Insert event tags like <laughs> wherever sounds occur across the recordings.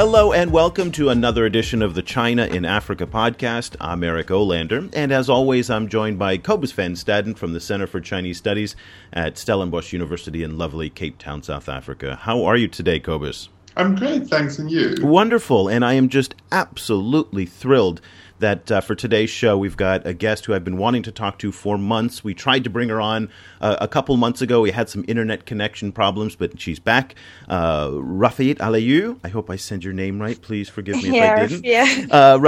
Hello and welcome to another edition of the China in Africa podcast. I'm Eric Olander, and as always, I'm joined by Cobus van Staden from the Center for Chinese Studies at Stellenbosch University in lovely Cape Town, South Africa. How are you today, Cobus? I'm great, thanks, and you? Wonderful, and I am just absolutely thrilled that uh, for today's show, we've got a guest who I've been wanting to talk to for months. We tried to bring her on uh, a couple months ago. We had some internet connection problems, but she's back. Uh, Aliyu. I hope I said your name right. Please forgive me yeah, if I didn't. Yeah. Uh,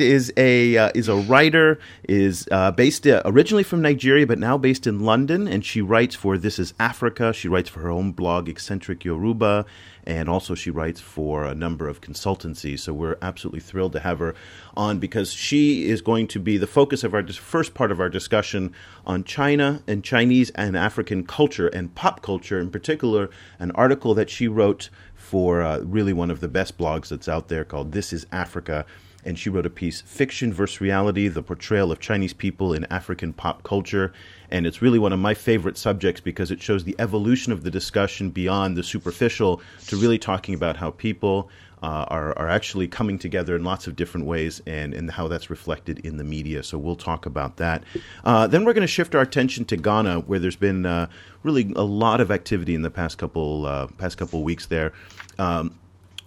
is a uh, is a writer. is uh, based uh, originally from Nigeria, but now based in London, and she writes for This Is Africa. She writes for her own blog, Eccentric Yoruba and also she writes for a number of consultancies. So we're absolutely thrilled to have her on because she is going to be the focus of our first part of our discussion on China and Chinese and African culture and pop culture in particular. An article that she wrote for uh, really one of the best blogs that's out there called This Is Africa and she wrote a piece, Fiction versus Reality The Portrayal of Chinese People in African Pop Culture. And it's really one of my favorite subjects because it shows the evolution of the discussion beyond the superficial to really talking about how people uh, are, are actually coming together in lots of different ways and, and how that's reflected in the media. So we'll talk about that. Uh, then we're going to shift our attention to Ghana, where there's been uh, really a lot of activity in the past couple uh, past couple weeks there. Um,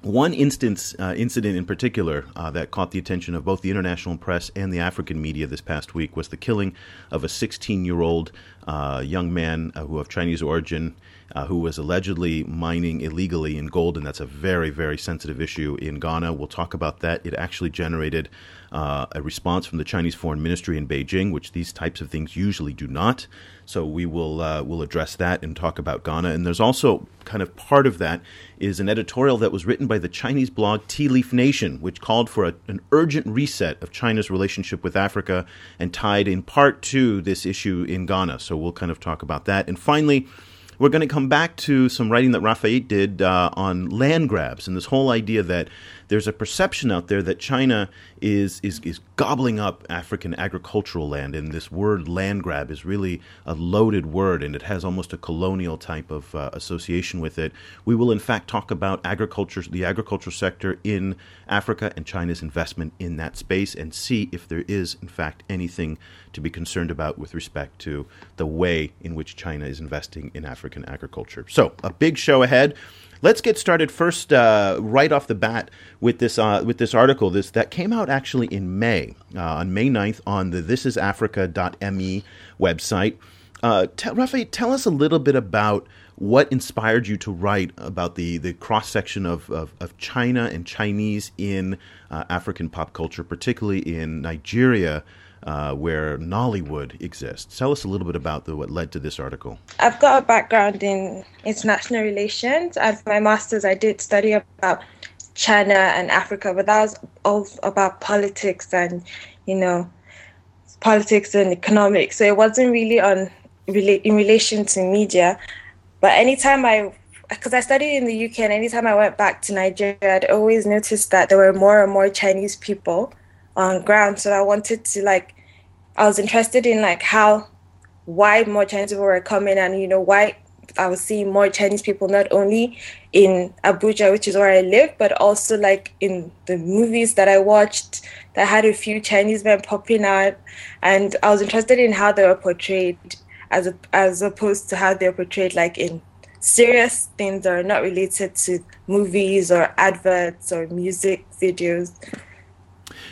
one instance, uh, incident in particular, uh, that caught the attention of both the international press and the African media this past week was the killing of a 16 year old uh, young man uh, who of Chinese origin uh, who was allegedly mining illegally in gold, and that's a very, very sensitive issue in Ghana. We'll talk about that. It actually generated uh, a response from the Chinese Foreign Ministry in Beijing, which these types of things usually do not. So we will uh, will address that and talk about Ghana. And there's also kind of part of that is an editorial that was written by the Chinese blog Tea Leaf Nation, which called for a, an urgent reset of China's relationship with Africa and tied in part to this issue in Ghana. So we'll kind of talk about that. And finally. We're going to come back to some writing that Rafiat did uh, on land grabs and this whole idea that there's a perception out there that China is, is, is gobbling up African agricultural land, and this word land grab is really a loaded word, and it has almost a colonial type of uh, association with it. We will, in fact, talk about agriculture, the agriculture sector in Africa and China's investment in that space, and see if there is, in fact, anything to be concerned about with respect to the way in which China is investing in African agriculture. So, a big show ahead. Let's get started first, uh, right off the bat, with this uh, with this article. This that came out actually in May, uh, on May 9th, on the thisisafrica.me website. Uh, t- Rafael, tell us a little bit about what inspired you to write about the, the cross section of, of, of, China and Chinese in uh, African pop culture, particularly in Nigeria, uh, where Nollywood exists. Tell us a little bit about the, what led to this article. I've got a background in international relations. As my master's, I did study about China and Africa, but that was all about politics and, you know, politics and economics. So it wasn't really on in relation to media. But anytime I because I studied in the UK and anytime I went back to Nigeria, I'd always noticed that there were more and more Chinese people on ground. So I wanted to like, I was interested in like how, why more Chinese people were coming and, you know, why I was seeing more Chinese people, not only in Abuja, which is where I live, but also like in the movies that I watched that had a few Chinese men popping out. And I was interested in how they were portrayed as, a, as opposed to how they're portrayed like in serious things that are not related to movies or adverts or music videos.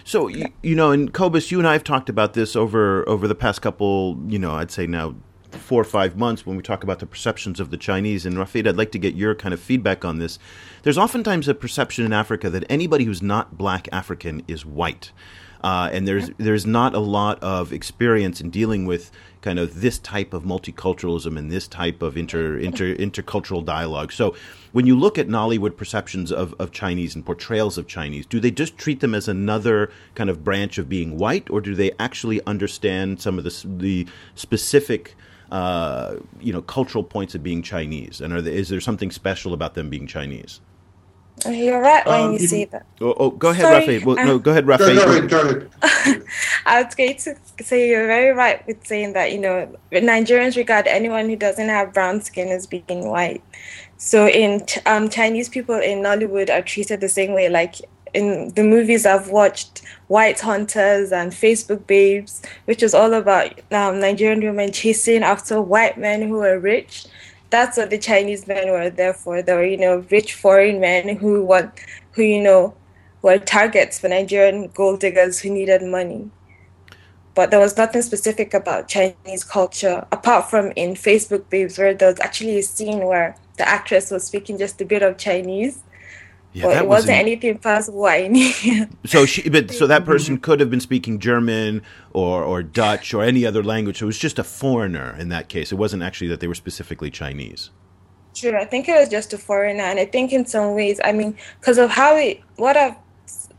So you, you know, and Cobus, you and I have talked about this over over the past couple, you know, I'd say now four or five months when we talk about the perceptions of the Chinese. And Rafiat, I'd like to get your kind of feedback on this. There's oftentimes a perception in Africa that anybody who's not black African is white. Uh, and there's there's not a lot of experience in dealing with kind of this type of multiculturalism and this type of inter, <laughs> inter intercultural dialogue. So when you look at Nollywood perceptions of, of Chinese and portrayals of Chinese, do they just treat them as another kind of branch of being white, or do they actually understand some of the the specific uh, you know cultural points of being Chinese? And they, is there something special about them being Chinese? You're right when um, you say that. Oh, oh, go ahead, Sorry, Rafael. Well, um, no, <laughs> go ahead, Rafael. Go, go ahead, go <laughs> ahead. I was going to say you're very right with saying that, you know, Nigerians regard anyone who doesn't have brown skin as being white. So in um, Chinese people in Nollywood are treated the same way. Like in the movies I've watched, White Hunters and Facebook Babes, which is all about um, Nigerian women chasing after white men who are rich. That's what the Chinese men were there for. They were, you know, rich foreign men who want, who you know, were targets for Nigerian gold diggers who needed money. But there was nothing specific about Chinese culture apart from in Facebook Babes, where there was actually a scene where the actress was speaking just a bit of Chinese yeah, well, it wasn't was anything past wine. <laughs> so she, but so that person could have been speaking German or or Dutch or any other language. So it was just a foreigner in that case. It wasn't actually that they were specifically Chinese. Sure, I think it was just a foreigner, and I think in some ways, I mean, because of how it, what I've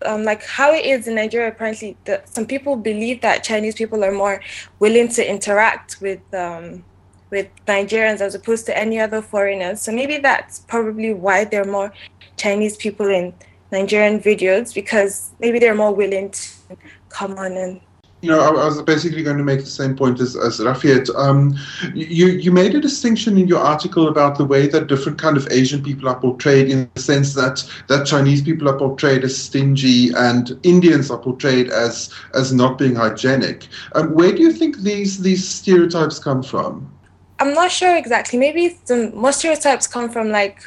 um, like how it is in Nigeria. Apparently, the, some people believe that Chinese people are more willing to interact with um, with Nigerians as opposed to any other foreigners. So maybe that's probably why they're more Chinese people in Nigerian videos because maybe they're more willing to come on and you know, I, was basically going to make the same point as, as Rafiat. Um, you, you made a distinction in your article about the way that different kind of Asian people are portrayed in the sense that, that Chinese people are portrayed as stingy and Indians are portrayed as, as not being hygienic. Um, where do you think these, these stereotypes come from? I'm not sure exactly. Maybe the most stereotypes come from like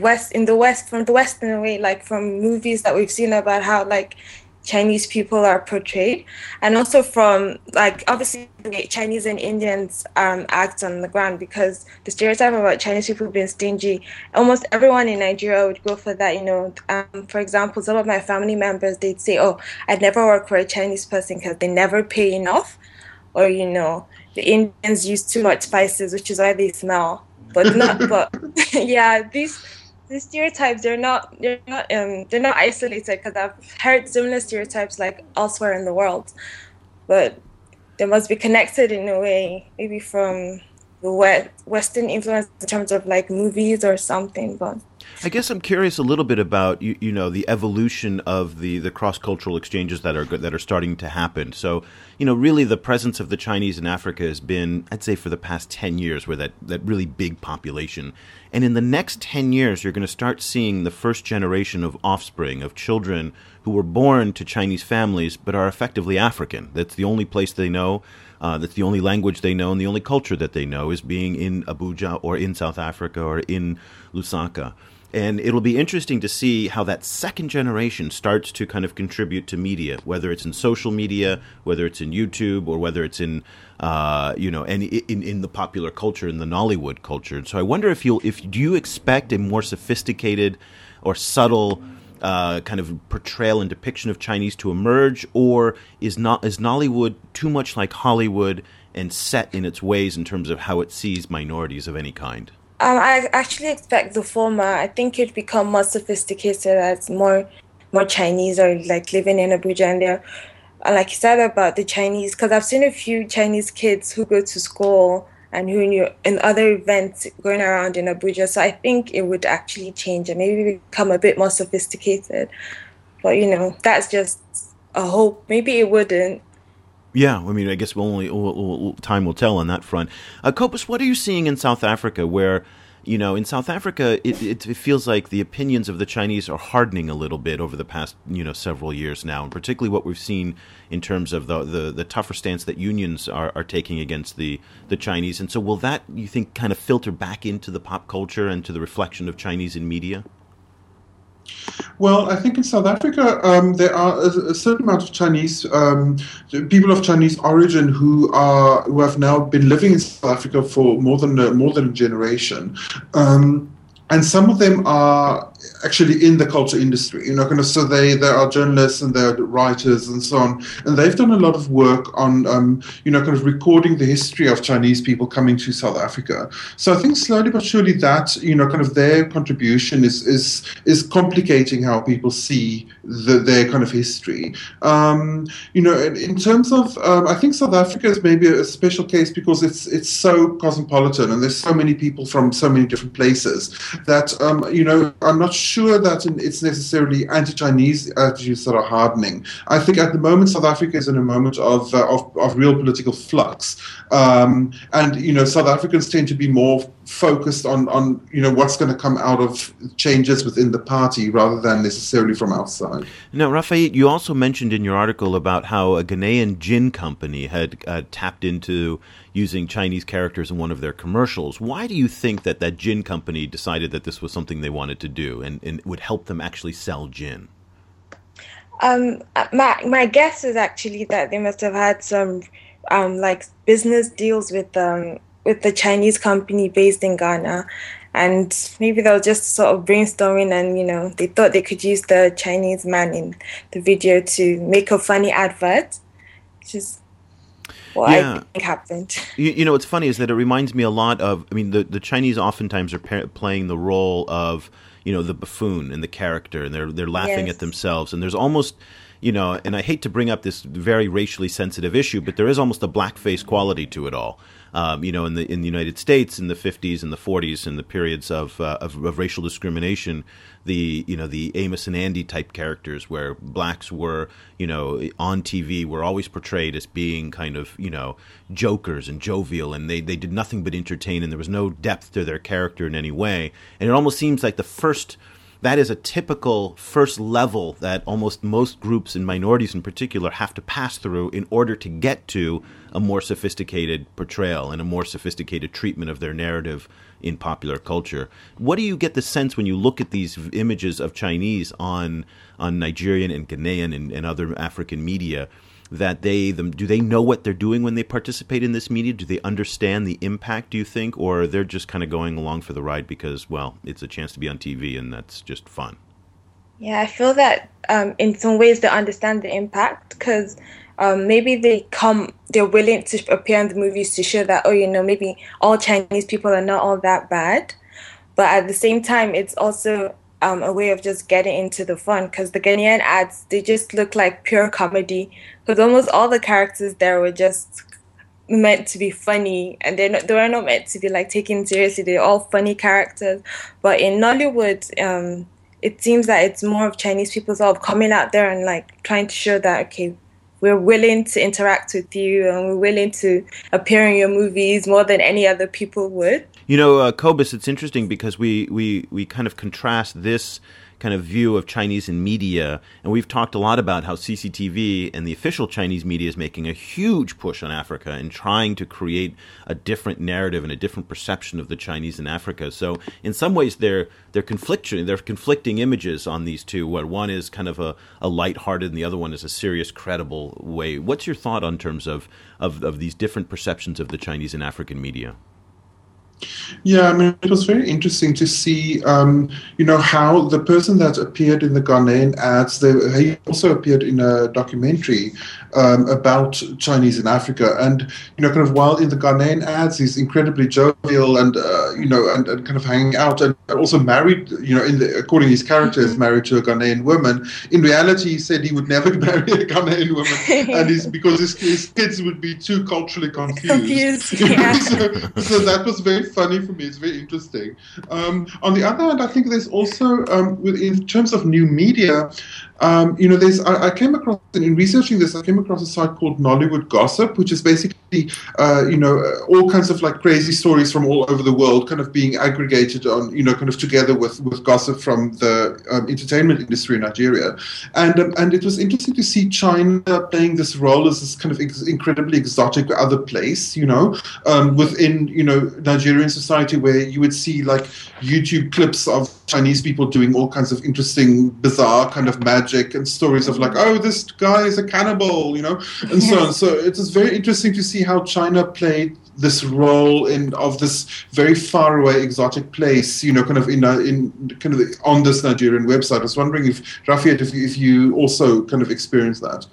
west in the west from the western way like from movies that we've seen about how like chinese people are portrayed. And also from like obviously chinese and indians um, act on the ground because the stereotype about chinese people being stingy almost everyone in nigeria would go for that you know. Um, for example some of my family members they'd say oh i'd never work for a chinese person because they never pay enough. Or you know the indians use too much spices which is why they smell but not <laughs> but <laughs> yeah these these stereotypes they're not they're not um they're not isolated because I've heard similar stereotypes like elsewhere in the world, but they must be connected in a way, maybe from the West, Western influence in terms of like movies or something. But I guess I'm curious a little bit about you, you know the evolution of the, the cross cultural exchanges that are that are starting to happen. So you know really the presence of the Chinese in Africa has been I'd say for the past ten years where that that really big population, and in the next ten years you're going to start seeing the first generation of offspring of children who were born to Chinese families but are effectively African. That's the only place they know. Uh, that's the only language they know and the only culture that they know is being in Abuja or in South Africa or in Lusaka. And it'll be interesting to see how that second generation starts to kind of contribute to media, whether it's in social media, whether it's in YouTube, or whether it's in, uh, you know, in, in the popular culture, in the Nollywood culture. And so I wonder if you'll, if do you expect a more sophisticated or subtle uh, kind of portrayal and depiction of Chinese to emerge, or is not is Nollywood too much like Hollywood and set in its ways in terms of how it sees minorities of any kind? Um, I actually expect the former. I think it'd become more sophisticated as more more Chinese are like living in Abuja and they're like you said about the Chinese because I've seen a few Chinese kids who go to school and who knew in other events going around in Abuja. So I think it would actually change and maybe become a bit more sophisticated. But you know, that's just a hope. Maybe it wouldn't. Yeah, I mean, I guess we'll only we'll, we'll, time will tell on that front. Uh, Cobus, what are you seeing in South Africa, where you know in South Africa it, it, it, feels like the opinions of the Chinese are hardening a little bit over the past you know several years now, and particularly what we've seen in terms of the the, the tougher stance that unions are, are taking against the the Chinese. And so, will that you think kind of filter back into the pop culture and to the reflection of Chinese in media? Well, I think in South Africa um, there are a, a, certain amount of Chinese um, people of Chinese origin who are who have now been living in South Africa for more than a, more than a generation. Um, and some of them are actually in the culture industry. You know, kind of so they they are journalists and they're writers and so on, and they've done a lot of work on um, you know kind of recording the history of Chinese people coming to South Africa. So I think slowly but surely that you know kind of their contribution is is is complicating how people see the, their kind of history. Um, you know, in, in terms of um, I think South Africa is maybe a special case because it's it's so cosmopolitan and there's so many people from so many different places that um, you know I'm not sure that it's necessarily anti-Chinese attitudes that are hardening. I think at the moment South Africa is in a moment of uh, of, of, real political flux, um, and you know South Africans tend to be more focused on on you know what's going to come out of changes within the party rather than necessarily from outside. Now, Raphael, you also mentioned in your article about how a Ghanaian gin company had uh, tapped into using Chinese characters in one of their commercials. Why do you think that that gin company decided that this was something they wanted to do and, and would help them actually sell gin? Um, my my guess is actually that they must have had some um, like business deals with um, with the Chinese company based in Ghana, and maybe they were just sort of brainstorming, and you know they thought they could use the Chinese man in the video to make a funny advert, which is what yeah. I think happened. You, you, know, what's funny is that it reminds me a lot of. I mean, the the Chinese oftentimes are pa- playing the role of you know the buffoon and the character, and they're they're laughing yes. at themselves, and there's almost you know, and I hate to bring up this very racially sensitive issue, but there is almost a blackface quality to it all um, you know, in the in the United States in the 50s and the 40s, in the periods of, uh, of, of racial discrimination, the you know the Amos and Andy type characters where blacks were you know on TV were always portrayed as being kind of you know jokers and jovial, and they they did nothing but entertain, and there was no depth to their character in any way, and it almost seems like the first that is a typical first level that almost most groups and minorities in particular have to pass through in order to get to a more sophisticated portrayal and a more sophisticated treatment of their narrative in popular culture. What do you get the sense when you look at these images of Chinese on on Nigerian and Ghanaian and, and other African media? That they them do they know what they're doing when they participate in this media? Do they understand the impact? Do you think, or they're just kind of going along for the ride because well, it's a chance to be on TV and that's just fun? Yeah, I feel that um, in some ways they understand the impact because um, maybe they come, they're willing to appear in the movies to show that oh, you know, maybe all Chinese people are not all that bad, but at the same time, it's also um, a way of just getting into the fun because the Ghanaian ads they just look like pure comedy. Because almost all the characters there were just meant to be funny and they're not, they were not meant to be like taken seriously. They're all funny characters. But in Nollywood um, it seems that it's more of Chinese people sort of coming out there and like trying to show that okay we're willing to interact with you and we're willing to appear in your movies more than any other people would you know, uh, Cobus, it's interesting because we, we, we kind of contrast this kind of view of Chinese in media, and we've talked a lot about how CCTV and the official Chinese media is making a huge push on Africa and trying to create a different narrative and a different perception of the Chinese in Africa. So, in some ways, they're they're conflicting they're conflicting images on these two. What one is kind of a, a lighthearted, and the other one is a serious, credible way. What's your thought on terms of, of, of these different perceptions of the Chinese in African media? Yeah, I mean, it was very interesting to see, um, you know, how the person that appeared in the Ghanaian ads, they, he also appeared in a documentary um, about Chinese in Africa. And, you know, kind of while in the Ghanaian ads, he's incredibly jovial and, uh, you know, and, and, kind of hanging out and also married, you know, in the, according to his character, is married to a Ghanaian woman. In reality, he said he would never <laughs> marry a Ghanaian woman and he's, because his, his kids would be too culturally <laughs> confused. confused <laughs> yeah. so, so that was very funny for me. It's very interesting. Um, on the other hand, I think there's also, um, in terms of new media, um, you know, there's I, I, came across in researching this. I came across a site called Nollywood Gossip, which is basically, uh, you know, all kinds of like crazy stories from all over the world, kind of being aggregated on, you know, kind of together with with gossip from the um, entertainment industry in Nigeria, and um, and it was interesting to see China playing this role as this kind of ex- incredibly exotic other place, you know, um, within you know Nigerian society where you would see like YouTube clips of Chinese people doing all kinds of interesting, bizarre kind of magic and stories of like, oh, this guy is a cannibal, you know, and so on. <laughs> So it is very interesting to see how China played this role in of this very far away exotic place, you know, kind of in uh, in kind of on this Nigerian website. I was wondering if Rafiat, if, if you also kind of experienced that.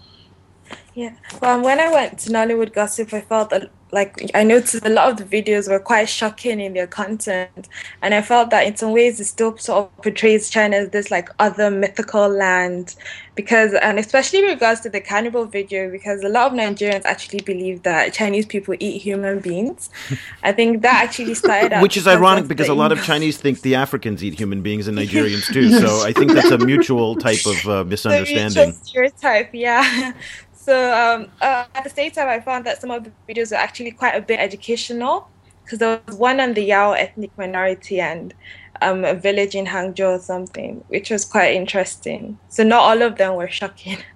Yeah. Well, when I went to Nollywood Gossip, I felt that, like I noticed a lot of the videos were quite shocking in their content, and I felt that in some ways it still sort of portrays China as this like other mythical land, because and especially in regards to the cannibal video, because a lot of Nigerians actually believe that Chinese people eat human beings. <laughs> I think that actually started, which is ironic because a lot of Chinese think the Africans eat human beings and <laughs> Nigerians too. So I think that's a <laughs> mutual type of uh, misunderstanding. stereotype, yeah. So um, uh, at the same time, I found that some of the videos are actually quite a bit educational because there was one on the Yao ethnic minority and um, a village in Hangzhou or something, which was quite interesting. So not all of them were shocking. <laughs>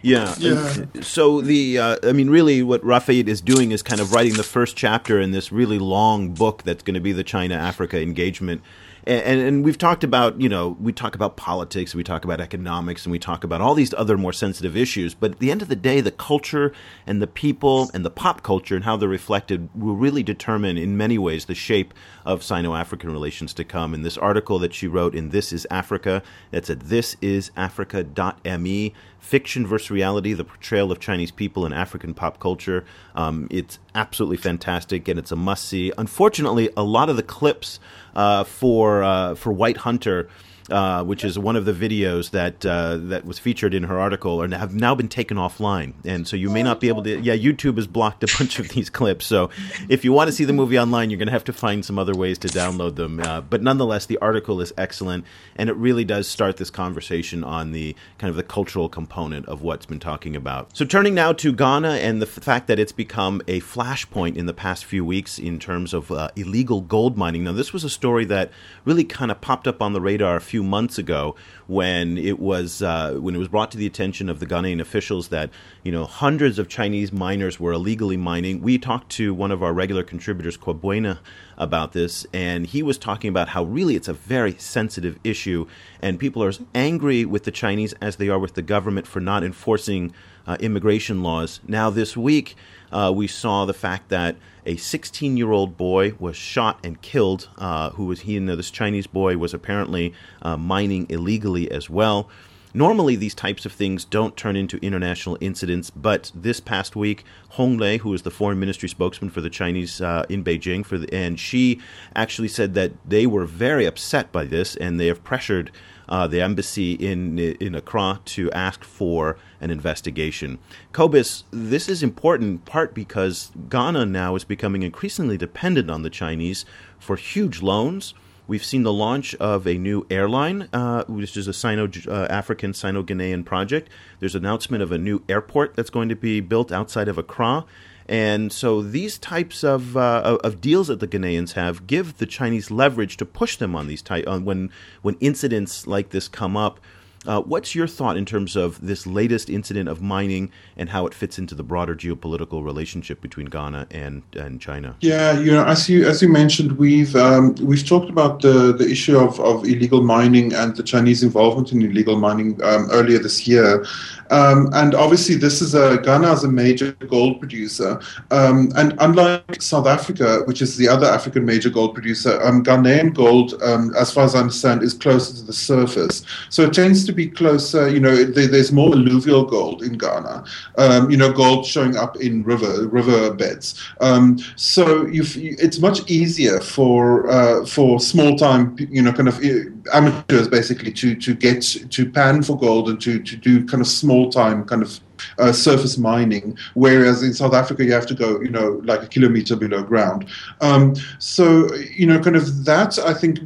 Yeah. yeah. So the, uh, I mean, really, what Rafiat is doing is kind of writing the first chapter in this really long book that's going to be the China Africa engagement and, and, we've talked about you know we talk about politics we talk about economics and we talk about all these other more sensitive issues. But at the end of the day the culture and the people and the pop culture and how they're reflected will really determine in many ways the shape of sino-african relations to come. In this article that she wrote in this is africa that's at thisisafrica.me fiction versus reality the portrayal of chinese people in african pop culture um, it's absolutely fantastic and it's a must see. Unfortunately a lot of the clips uh, for uh, for White Hunter uh, which is one of the videos that uh, that was featured in her article, and have now been taken offline. And so you may not be able to. Yeah, YouTube has blocked a bunch of these <laughs> clips. So if you want to see the movie online, you're going to have to find some other ways to download them. Uh, but nonetheless, the article is excellent, and it really does start this conversation on the kind of the cultural component of what's been talking about. So turning now to Ghana and the f- fact that it's become a flashpoint in the past few weeks in terms of uh, illegal gold mining. Now, this was a story that really kind of popped up on the radar a few few months ago when it was uh, when it was brought to the attention of the Ghanaian officials that you know hundreds of Chinese miners were illegally mining. We talked to one of our regular contributors, Kwabena, about this, and he was talking about how really it's a very sensitive issue, and people are as angry with the Chinese as they are with the government for not enforcing uh, immigration laws. Now this week uh, we saw the fact that a 16 year old boy was shot and killed, uh, who was he and this Chinese boy was apparently uh, mining illegally as well. Normally, these types of things don't turn into international incidents, but this past week, Hong Lei, who is the foreign ministry spokesman for the Chinese uh, in Beijing, for the, and she actually said that they were very upset by this, and they have pressured uh, the embassy in in Accra to ask for an investigation. Cobus, this is important part because Ghana now is becoming increasingly dependent on the Chinese for huge loans. We've seen the launch of a new airline, uh, which is a Sino uh, African Sino Ghanaian project. There's announcement of a new airport that's going to be built outside of Accra. And so these types of uh, of deals that the Ghanaians have give the Chinese leverage to push them on these type on when when incidents like this come up. Uh, what's your thought in terms of this latest incident of mining and how it fits into the broader geopolitical relationship between Ghana and, and China? Yeah, you know, as you as you mentioned, we've um, we've talked about the, the issue of, of illegal mining and the Chinese involvement in illegal mining um, earlier this year, um, and obviously, this is a Ghana is a major gold producer, um, and unlike South Africa, which is the other African major gold producer, um, Ghanaian gold, um, as far as I understand, is closer to the surface. So it tends to be closer. You know, there, there's more alluvial gold in Ghana. Um, you know, gold showing up in river river beds. Um, so it's much easier for uh, for small time, you know, kind of uh, amateurs basically to to get to pan for gold and to to do kind of small time kind of uh, surface mining, whereas in South Africa you have to go, you know, like a kilometer below ground. Um, so, you know, kind of that I think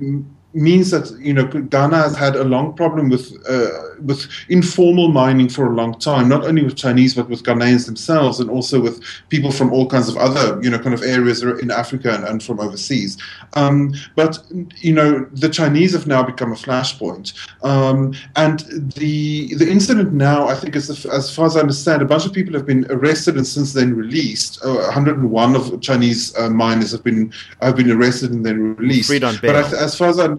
means that you know Ghana has had a long problem with uh, with informal mining for a long time, not only with Chinese but with Ghanaians themselves, and also with people from all kinds of other you know kind of areas in Africa and, and from overseas. Um, but you know the Chinese have now become a flashpoint, um, and the the incident now I think is as far as I understand, a bunch of people have been arrested and since then released. Uh, 101 of Chinese uh, miners have been have been arrested and then released. Freed on bail. But as far as I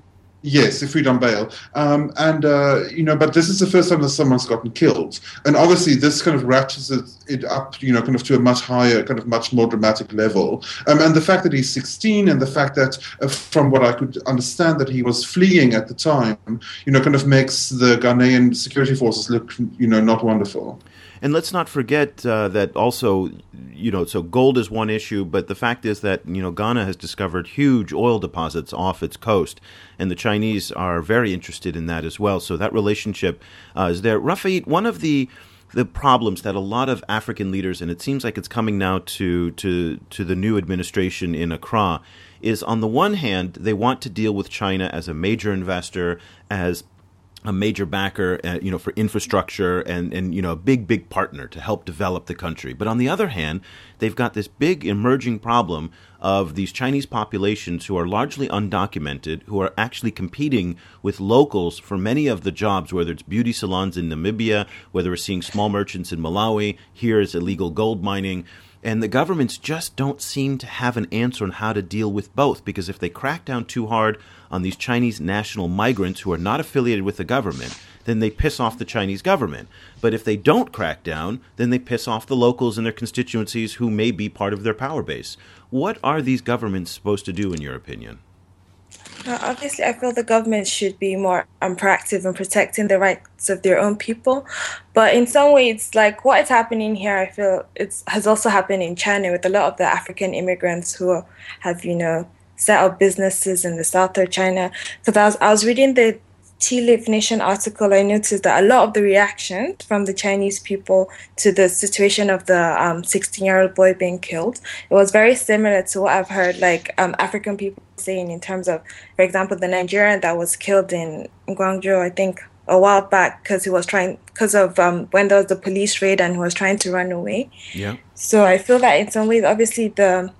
Yes, if freed on bail, um, and uh, you know, but this is the first time that someone's gotten killed, and obviously this kind of ratchets it, it, up, you know, kind of to a much higher, kind of much more dramatic level. Um, and the fact that he's 16, and the fact that, uh, from what I could understand, that he was fleeing at the time, you know, kind of makes the Ghanaian security forces look, you know, not wonderful. And let's not forget uh, that also, you know, so gold is one issue, but the fact is that, you know, Ghana has discovered huge oil deposits off its coast, and the Chinese are very interested in that as well. So that relationship uh, is there. Rafiat, one of the the problems that a lot of African leaders, and it seems like it's coming now to to to the new administration in Accra, is on the one hand they want to deal with China as a major investor, as a major backer, uh, you know, for infrastructure and, and, you know, a big, big partner to help develop the country. But on the other hand, they've got this big emerging problem of these Chinese populations who are largely undocumented, who are actually competing with locals for many of the jobs, whether it's beauty salons in Namibia, whether we're seeing small merchants in Malawi, here is illegal gold mining. And the governments just don't seem to have an answer on how to deal with both because if they crack down too hard on these Chinese national migrants who are not affiliated with the government, then they piss off the Chinese government. But if they don't crack down, then they piss off the locals in their constituencies who may be part of their power base. What are these governments supposed to do, in your opinion? Uh, obviously, I feel the government should be more um, proactive in protecting the rights of their own people. But in some ways, like what is happening here, I feel it has also happened in China with a lot of the African immigrants who have, you know, set up businesses in the south of China. Because I was, I was reading the Tea Leaf Nation article, I noticed that a lot of the reactions from the Chinese people to the situation of the 16 um, year old boy being killed, it was very similar to what I've heard like um, African people saying in terms of, for example, the Nigerian that was killed in Guangzhou, I think a while back because he was trying because of um, when there was the police raid and he was trying to run away. Yeah. So I feel that in some ways, obviously the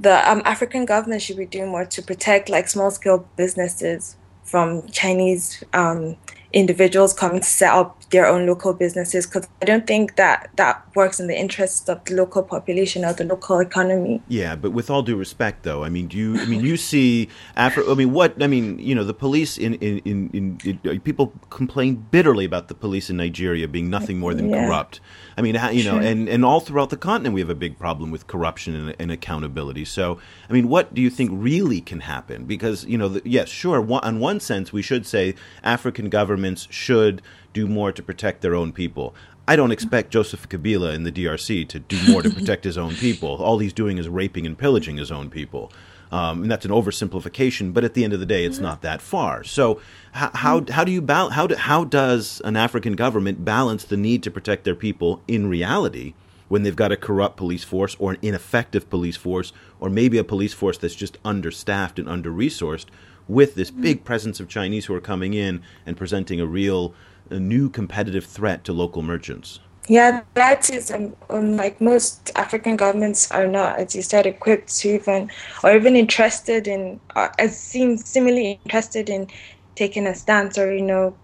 the um, African government should be doing more to protect like small scale businesses from Chinese um, individuals coming to set up their own local businesses because I don't think that that works in the interests of the local population or the local economy. Yeah, but with all due respect, though, I mean, do you? I mean, you see Afro. I mean, what? I mean, you know, the police in in, in, in, in uh, people complain bitterly about the police in Nigeria being nothing more than yeah. corrupt. I mean, you know, and, and all throughout the continent we have a big problem with corruption and, and accountability. So, I mean, what do you think really can happen? Because you know, the, yes, sure, on one sense we should say African governments should do more to protect their own people. I don't expect Joseph Kabila in the DRC to do more to protect his own people. All he's doing is raping and pillaging his own people. Um, and that's an oversimplification, but at the end of the day, it's not that far. So, how how, how do you bal- how do, how does an African government balance the need to protect their people in reality when they've got a corrupt police force or an ineffective police force, or maybe a police force that's just understaffed and under resourced, with this big presence of Chinese who are coming in and presenting a real a new competitive threat to local merchants. Yeah, that is um, um, like most African governments are not, as you said, equipped to even or even interested in, uh, as seems similarly interested in taking a stance or you know,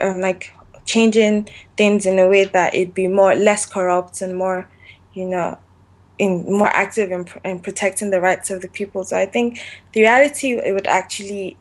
um, like changing things in a way that it'd be more less corrupt and more, you know, in more active in, in protecting the rights of the people. So I think the reality it would actually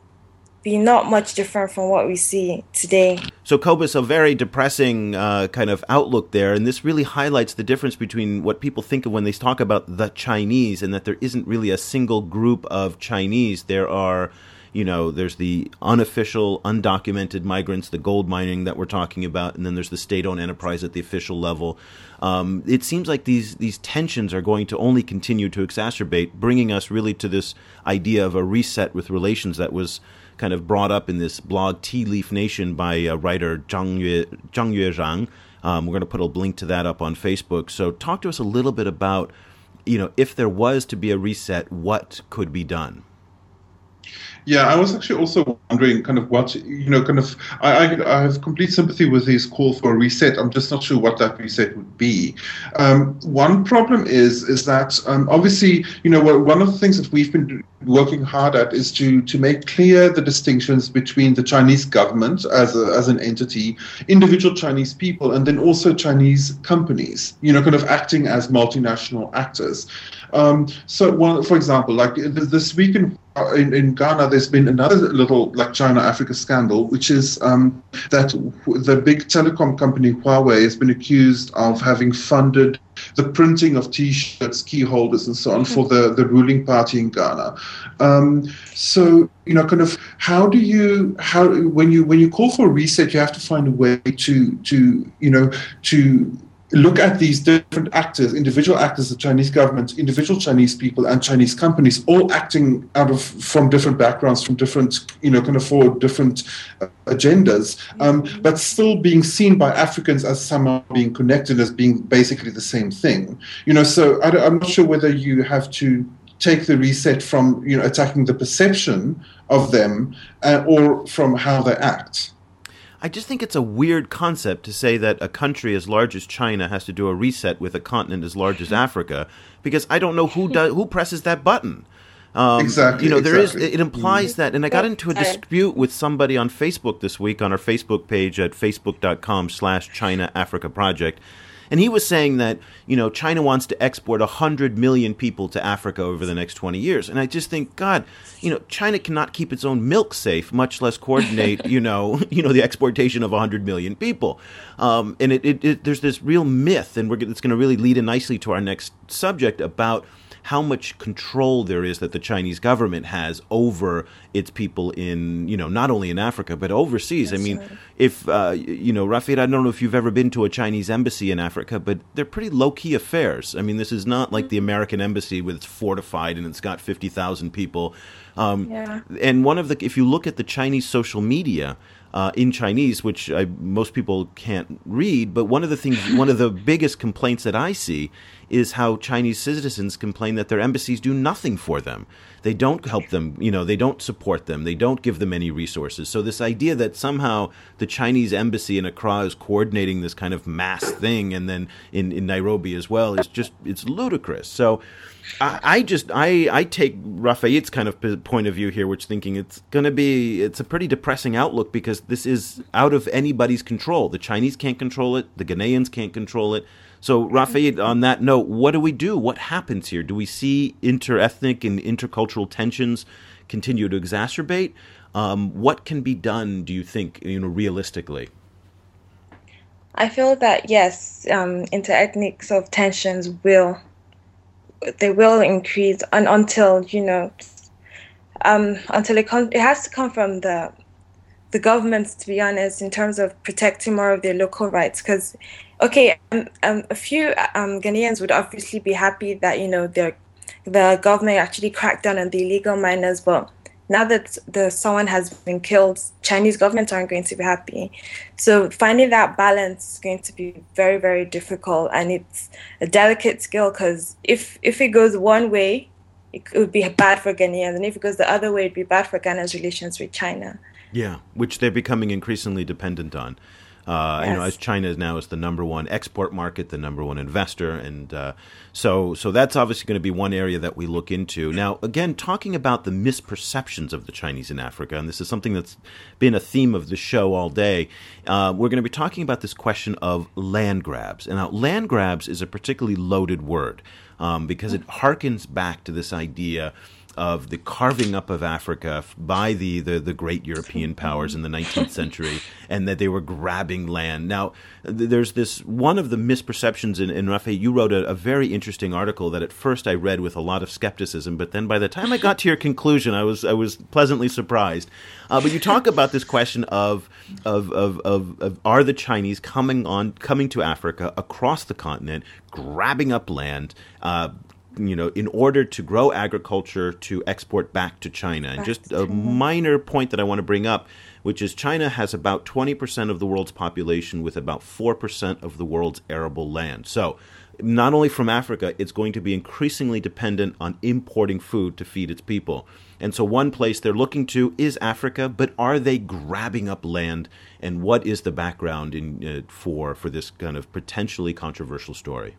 be not much different from what we see today. So, Cobus, a very depressing uh, kind of outlook there, and this really highlights the difference between what people think of when they talk about the Chinese, and that there isn't really a single group of Chinese. There are you know, there's the unofficial, undocumented migrants, the gold mining that we're talking about, and then there's the state-owned enterprise at the official level. Um, it seems like these these tensions are going to only continue to exacerbate, bringing us really to this idea of a reset with relations that was kind of brought up in this blog Tea Leaf Nation by uh, writer Zhang Yue, Zhang Yue. Um, we're going to put a link to that up on Facebook. So talk to us a little bit about, you know, if there was to be a reset, what could be done? Yeah, I was actually also wondering kind of what, you know, kind of, I, I, I, have complete sympathy with his call for a reset. I'm just not sure what that reset would be. Um, one problem is, is that um, obviously, you know, one of the things that we've been working hard at is to, to make clear the distinctions between the Chinese government as, a, as an entity, individual Chinese people, and then also Chinese companies, you know, kind of acting as multinational actors. Um, so, one, for example, like this week in in, in, Ghana, there's been another little like China Africa scandal, which is um, that the big telecom company Huawei has been accused of having funded the printing of T-shirts, key holders, and so on for the, the ruling party in Ghana. Um, so you know, kind of how do you how when you when you call for a reset, you have to find a way to to you know to look at these different actors, individual actors, the Chinese government, individual Chinese people, and Chinese companies, all acting out of from different backgrounds, from different, you know, kind of for different uh, agendas, um, but still being seen by Africans as somehow being connected, as being basically the same thing. You know, so I am not sure whether you have to take the reset from you know attacking the perception of them uh, or from how they act. I just think it's a weird concept to say that a country as large as China has to do a reset with a continent as large as <laughs> Africa, because I don't know who does who presses that button. Um, exactly. You know, there exactly. is. It implies mm-hmm. that, and I got into a dispute with somebody on Facebook this week on our Facebook page at facebook.com/slash China Africa Project and he was saying that, you know, China wants to export 100 million people to Africa over the next 20 years. And I just think, God, you know, China cannot keep its own milk safe, much less coordinate, <laughs> you know, <laughs> you know, the exportation of 100 million people. Um, and it, it, it, there's this real myth, and we're, it's going to really lead in nicely to our next subject about – how much control there is that the Chinese government has over its people in, you know, not only in Africa but overseas. That's I mean, right. if uh, you know, Rafael, I don't know if you've ever been to a Chinese embassy in Africa, but they're pretty low key affairs. I mean, this is not like the mm-hmm. American embassy with it's fortified and it's got fifty thousand people. Um, yeah. And one of the, if you look at the Chinese social media. Uh, in Chinese, which I, most people can't read. But one of the things, one of the biggest complaints that I see is how Chinese citizens complain that their embassies do nothing for them. They don't help them, you know, they don't support them, they don't give them any resources. So this idea that somehow the Chinese embassy in Accra is coordinating this kind of mass thing and then in, in Nairobi as well is just it's ludicrous. So I, I just I I take Rafael's kind of point of view here, which thinking it's to be it's a pretty depressing outlook because this is out of anybody's control. The Chinese can't control it, the Ghanaians can't control it. So, Rafael, on that note, what do we do? What happens here? Do we see interethnic and intercultural tensions continue to exacerbate? Um, what can be done, do you think, you know, realistically? I feel that yes, um, interethnic sort of tensions will they will increase and until you know um, until it comes it has to come from the the governments to be honest in terms of protecting more of their local rights because okay, um, um, a few um, Ghanaians would obviously be happy that you know the the government actually cracked down on the illegal miners, but now that the someone has been killed, Chinese governments aren't going to be happy. So finding that balance is going to be very very difficult, and it's a delicate skill because if if it goes one way, it would be bad for Ghanaians, and if it goes the other way, it'd be bad for Ghana's relations with China. Yeah, which they're becoming increasingly dependent on. Uh, yes. You know, as China is now is the number one export market, the number one investor, and uh, so so that's obviously going to be one area that we look into. Now, again, talking about the misperceptions of the Chinese in Africa, and this is something that's been a theme of the show all day. Uh, we're going to be talking about this question of land grabs, and now land grabs is a particularly loaded word um, because it harkens back to this idea of the carving up of Africa by the, the, the, great European powers in the 19th century, and that they were grabbing land. Now, there's this one of the misperceptions in, in Rafael. You wrote a, a, very interesting article that at first I read with a lot of skepticism, but then by the time I got to your conclusion, I was I was pleasantly surprised. Uh, but you talk about this question of of, of, of, of are the Chinese coming on coming to Africa across the continent, grabbing up land, uh, you know, in order to grow agriculture to export back to China. And just a minor point that I want to bring up, which is China has about 20% of the world's population with about 4% of the world's arable land. So, not only from Africa, it's going to be increasingly dependent on importing food to feed its people. And so, one place they're looking to is Africa, but are they grabbing up land? And what is the background in, uh, for, for this kind of potentially controversial story?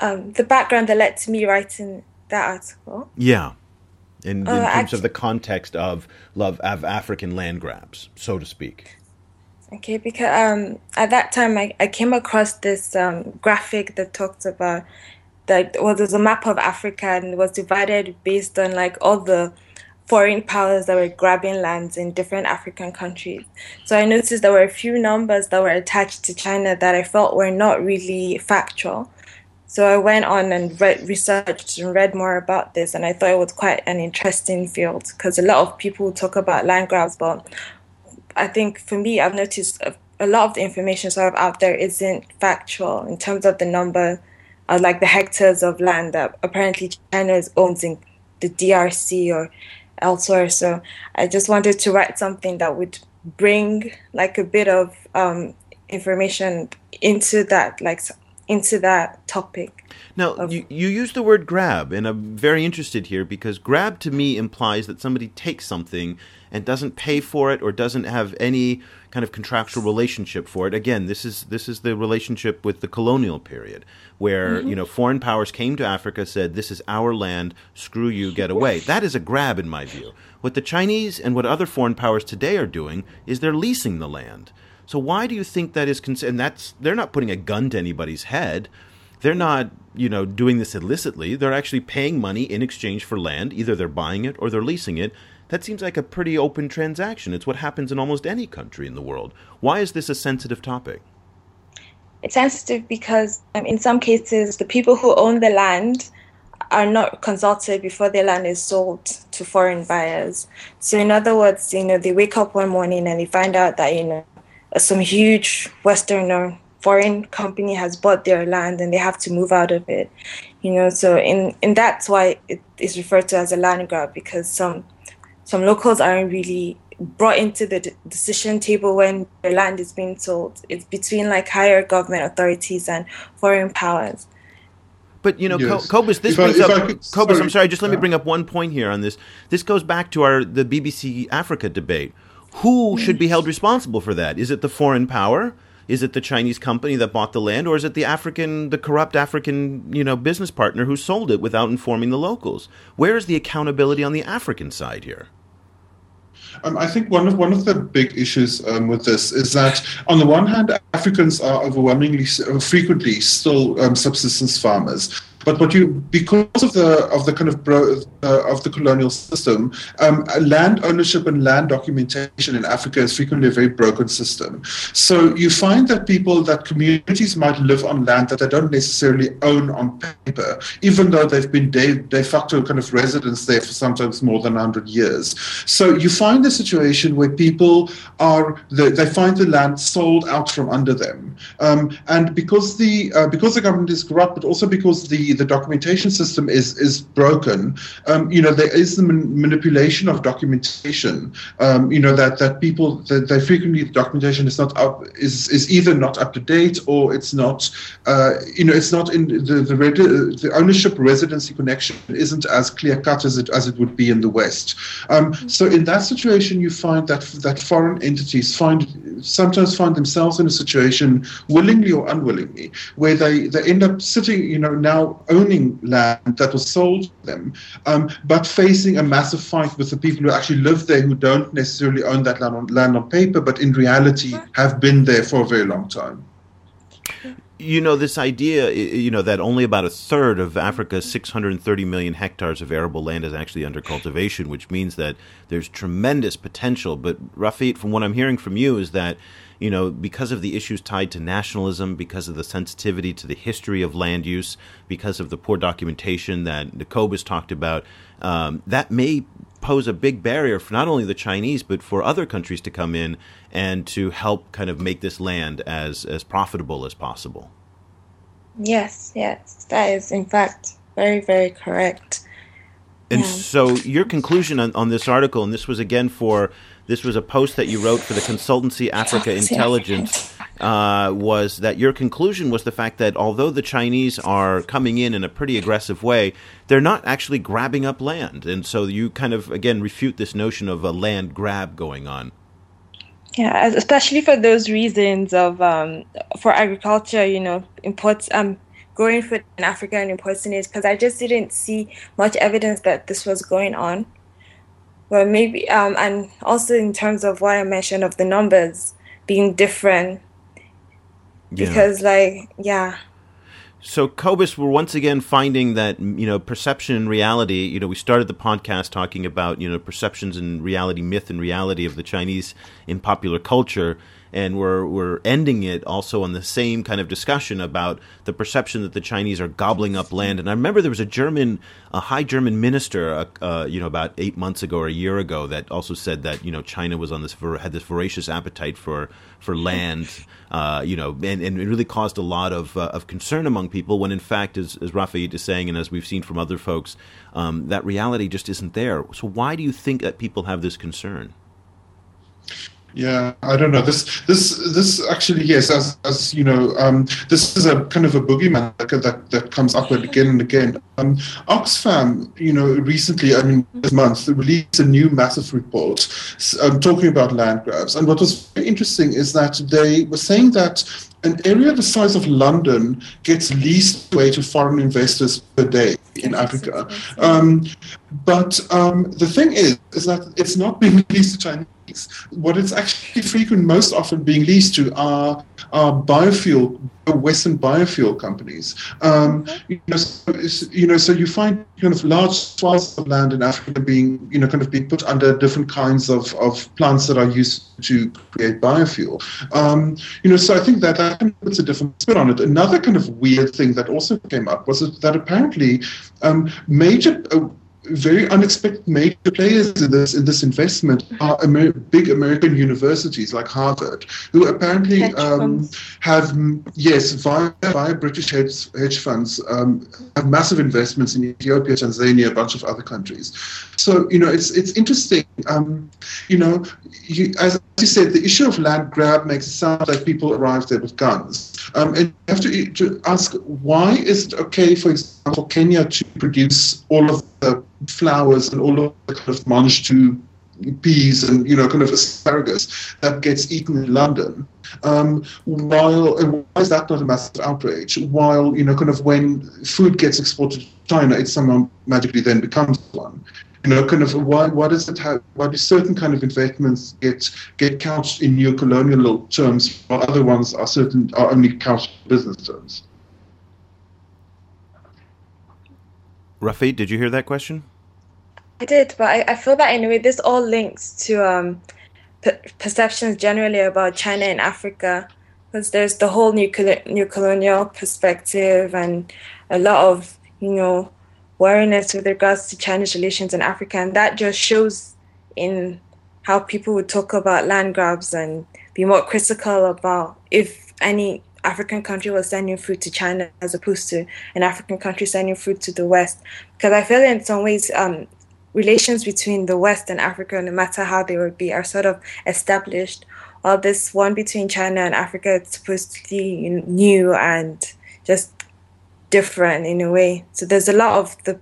Um, the background that led to me writing that article. Yeah. In, in uh, terms actually, of the context of love of African land grabs, so to speak. Okay, because um, at that time I, I came across this um, graphic that talked about that well, there's a map of Africa and it was divided based on like all the foreign powers that were grabbing lands in different African countries. So I noticed there were a few numbers that were attached to China that I felt were not really factual. So I went on and read, researched and read more about this, and I thought it was quite an interesting field because a lot of people talk about land grabs, but I think for me, I've noticed a, a lot of the information sort of out there isn't factual in terms of the number, of like the hectares of land that apparently China owns in the DRC or elsewhere. So I just wanted to write something that would bring like a bit of um, information into that, like into that topic. Now, of, you, you use the word grab, and I'm very interested here because grab to me implies that somebody takes something and doesn't pay for it or doesn't have any kind of contractual relationship for it. Again, this is this is the relationship with the colonial period, where mm-hmm. you know foreign powers came to Africa, said, "This is our land. Screw you, get away." That is a grab, in my view. What the Chinese and what other foreign powers today are doing is they're leasing the land. So why do you think that is? Cons- and that's they're not putting a gun to anybody's head. They're not, you know, doing this illicitly. They're actually paying money in exchange for land. Either they're buying it or they're leasing it. That seems like a pretty open transaction. It's what happens in almost any country in the world. Why is this a sensitive topic? It's sensitive because um, in some cases, the people who own the land are not consulted before their land is sold to foreign buyers. So, in other words, you know, they wake up one morning and they find out that, you know, some huge Western or foreign company has bought their land and they have to move out of it. You know, so in, and that's why it is referred to as a land grab because some some locals aren't really brought into the decision table when their land is being sold. It's between like higher government authorities and foreign powers. But you know, yes. Cobus, this if brings I, up. Could, Cobus, sorry. I'm sorry. Just let yeah. me bring up one point here on this. This goes back to our the BBC Africa debate. Who should be held responsible for that? Is it the foreign power? Is it the Chinese company that bought the land, or is it the African, the corrupt African, you know, business partner who sold it without informing the locals? Where is the accountability on the African side here? Um, I think one of one of the big issues um, with this is that on the one hand, Africans are overwhelmingly frequently still um, subsistence farmers. But what you because of the of the kind of bro, uh, of the colonial system, um, land ownership and land documentation in Africa is frequently a very broken system. So you find that people that communities might live on land that they don't necessarily own on paper, even though they've been de, de facto kind of residents there for sometimes more than 100 years. So you find a situation where people are the, they find the land sold out from under them, um, and because the uh, because the government is corrupt, but also because the the documentation system is is broken, um, you know, there is the man- manipulation of documentation. Um, you know that that people that they frequently the documentation is not up is is either not up to date or it's not uh, you know it's not in the the, the ownership residency connection isn't as clear cut as it as it would be in the West. Um, so in that situation, you find that that foreign entities find sometimes find themselves in a situation willingly or unwillingly where they they end up sitting you know now owning land that was sold to them, um, but facing a massive fight with the people who actually live there who don't necessarily own that land on, land on paper, but in reality have been there for a very long time. You know this idea you know that only about a third of africa's 630 million hectares of arable land is actually under cultivation which means that there's tremendous potential. But Rafiat from what i'm hearing from you is that you know, because of the issues tied to nationalism, because of the sensitivity to the history of land use, because of the poor documentation that has talked about, um, that may pose a big barrier for not only the Chinese but for other countries to come in and to help kind of make this land as as profitable as possible. Yes, yes, that is in fact very very correct. And yeah. so your conclusion on, on this article, and this was again for this was a post that you wrote for the consultancy Africa Intelligence. Uh, was that your conclusion was the fact that although the Chinese are coming in in a pretty aggressive way, they're not actually grabbing up land, and so you kind of again refute this notion of a land grab going on. Yeah, especially for those reasons of um, for agriculture, you know, imports um growing food in Africa and importing it because I just didn't see much evidence that this was going on but maybe um, and also in terms of what I mentioned of the numbers being different yeah. because like yeah so Cobus, we're once again finding that you know perception and reality. You know, we started the podcast talking about you know perceptions and reality, myth and reality of the Chinese in popular culture, and we're we're ending it also on the same kind of discussion about the perception that the Chinese are gobbling up land. And I remember there was a German, a high German minister, uh, uh, you know, about eight months ago or a year ago, that also said that you know China was on this had this voracious appetite for for land, uh, you know, and, and it really caused a lot of uh, of concern among people. When in fact, as as Rafiat is saying, and as we've seen from other folks, um, that reality just isn't there. So why do you think that people have this concern? Yeah, I don't know. This, this, this actually, yes, as, as you know, um, this is a kind of a boogeyman that, that, that comes up again and again. Um, Oxfam, you know, recently, I mean, this month, released a new massive report um, talking about land grabs. And what was very interesting is that they were saying that an area the size of London gets leased away to foreign investors per day in Africa. Um, but um, the thing is, is that it's not being leased to Chinese. What it's actually <laughs> frequent, most often being leased to are, are biofuel, Western biofuel companies. Um, you, know, so, you know, so you find kind of large swaths of land in Africa being, you know, kind of being put under different kinds of, of plants that are used to create biofuel. Um, you know, so I think that that puts a different spin on it. Another kind of weird thing that also came up was that apparently um, major uh, very unexpected major players in this in this investment are Amer- big American universities like Harvard, who apparently um, have yes via, via British hedge, hedge funds um, have massive investments in Ethiopia, Tanzania, a bunch of other countries. So you know it's it's interesting. Um, you know, you, as you said, the issue of land grab makes it sound like people arrived there with guns. Um, and you have to, to, ask why is it okay, for example, Kenya to produce all of flowers and all of the kind of mangetout peas and you know kind of asparagus that gets eaten in London. Um, while why is that not a massive outrage? While you know kind of when food gets exported to China, it somehow magically then becomes one you know, kind of why, why does it have, why do certain kind of investments get get couched in neo-colonial terms while other ones are certain are only couched in business terms? Rafi, did you hear that question? I did, but I, I feel that anyway, this all links to um, perceptions generally about China and Africa, because there's the whole new new colonial perspective and a lot of you know wariness with regards to China's relations in Africa, and that just shows in how people would talk about land grabs and be more critical about if any African country was sending food to China as opposed to an African country sending food to the West. Because I feel in some ways um, relations between the West and Africa, no matter how they would be, are sort of established. While this one between China and Africa is supposed to be new and just different in a way. So there's a lot of the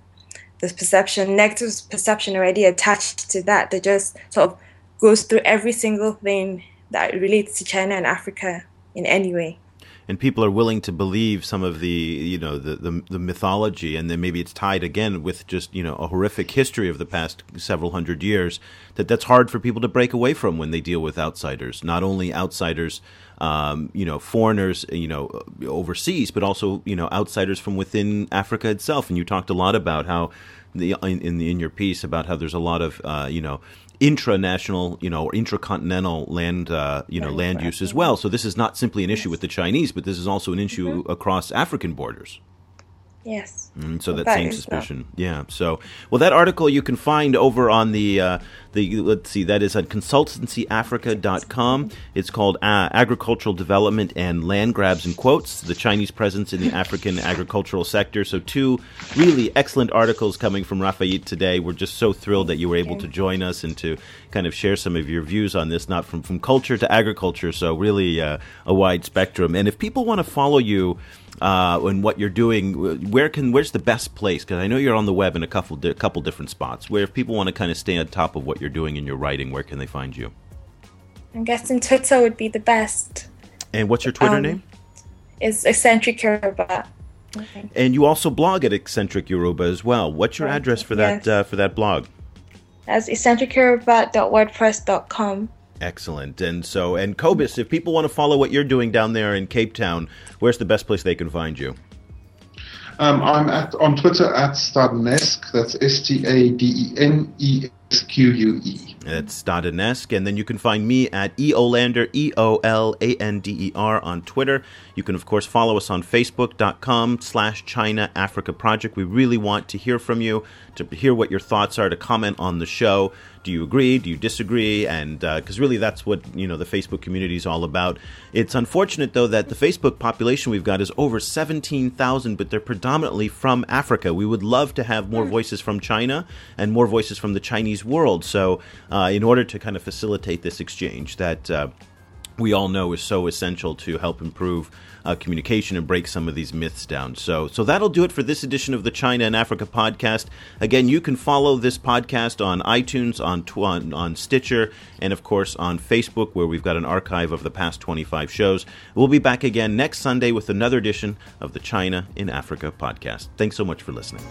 this perception, negative perception already attached to that that just sort of goes through every single thing that relates to China and Africa in any way and people are willing to believe some of the you know the, the, the mythology, and then maybe it's tied again with just you know a horrific history of the past several hundred years. That that's hard for people to break away from when they deal with outsiders. Not only outsiders, um, you know, foreigners, you know, overseas, but also you know outsiders from within Africa itself. And you talked a lot about how the in, in, in your piece about how there's a lot of uh, you know intranational, you know, or intracontinental land, uh, you know, land use as well. So this is not simply an issue with the Chinese, but this is also an issue mm-hmm. across African borders. Yes. Mm, so that, same suspicion. Yeah. So, well, that article you can find over on the uh, the let's see, that is at consultancyafrica.com. It's called uh, Agricultural Development and Land Grabs in quotes: the Chinese presence in the African agricultural sector. So, two really excellent articles coming from Rafiat today. We're just so thrilled that you were able to join us and to kind of share some of your views on this, not from from culture to agriculture. So, really uh, a wide spectrum. And if people want to follow you uh, and what you're doing, where can where's the best place? Because I know you're on the web in a couple a couple different spots. Where if people want to kind of stay on top of what you're doing in your writing, where can they find you? I'm guessing Twitter would be the best. And what's your Twitter um, name? Is eccentric Yoruba. And you also blog at eccentric Yoruba as well. What's your address for that yes. uh, for that blog? That's eccentricyoruba.wordpress.com. Excellent. And so, and Cobus, if people want to follow what you're doing down there in Cape Town, where's the best place they can find you? Um, I'm at on Twitter at Stadenesque. That's S T A D E N E Q U E. That's Stadenesque. And then you can find me at eolander, E O L A N D E R, on Twitter. You can, of course, follow us on Facebook.com slash China Africa Project. We really want to hear from you, to hear what your thoughts are, to comment on the show. Do you agree? Do you disagree? And because uh, really, that's what you know the Facebook community is all about. It's unfortunate though that the Facebook population we've got is over seventeen thousand, but they're predominantly from Africa. We would love to have more voices from China and more voices from the Chinese world. So, uh, in order to kind of facilitate this exchange, that uh, we all know is so essential to help improve uh, communication and break some of these myths down. So, so that'll do it for this edition of the China and Africa podcast. Again, you can follow this podcast on iTunes, on on, on Stitcher, and of course on Facebook, where we've got an archive of the past 25 shows. We'll be back again next Sunday with another edition of the China in Africa podcast. Thanks so much for listening.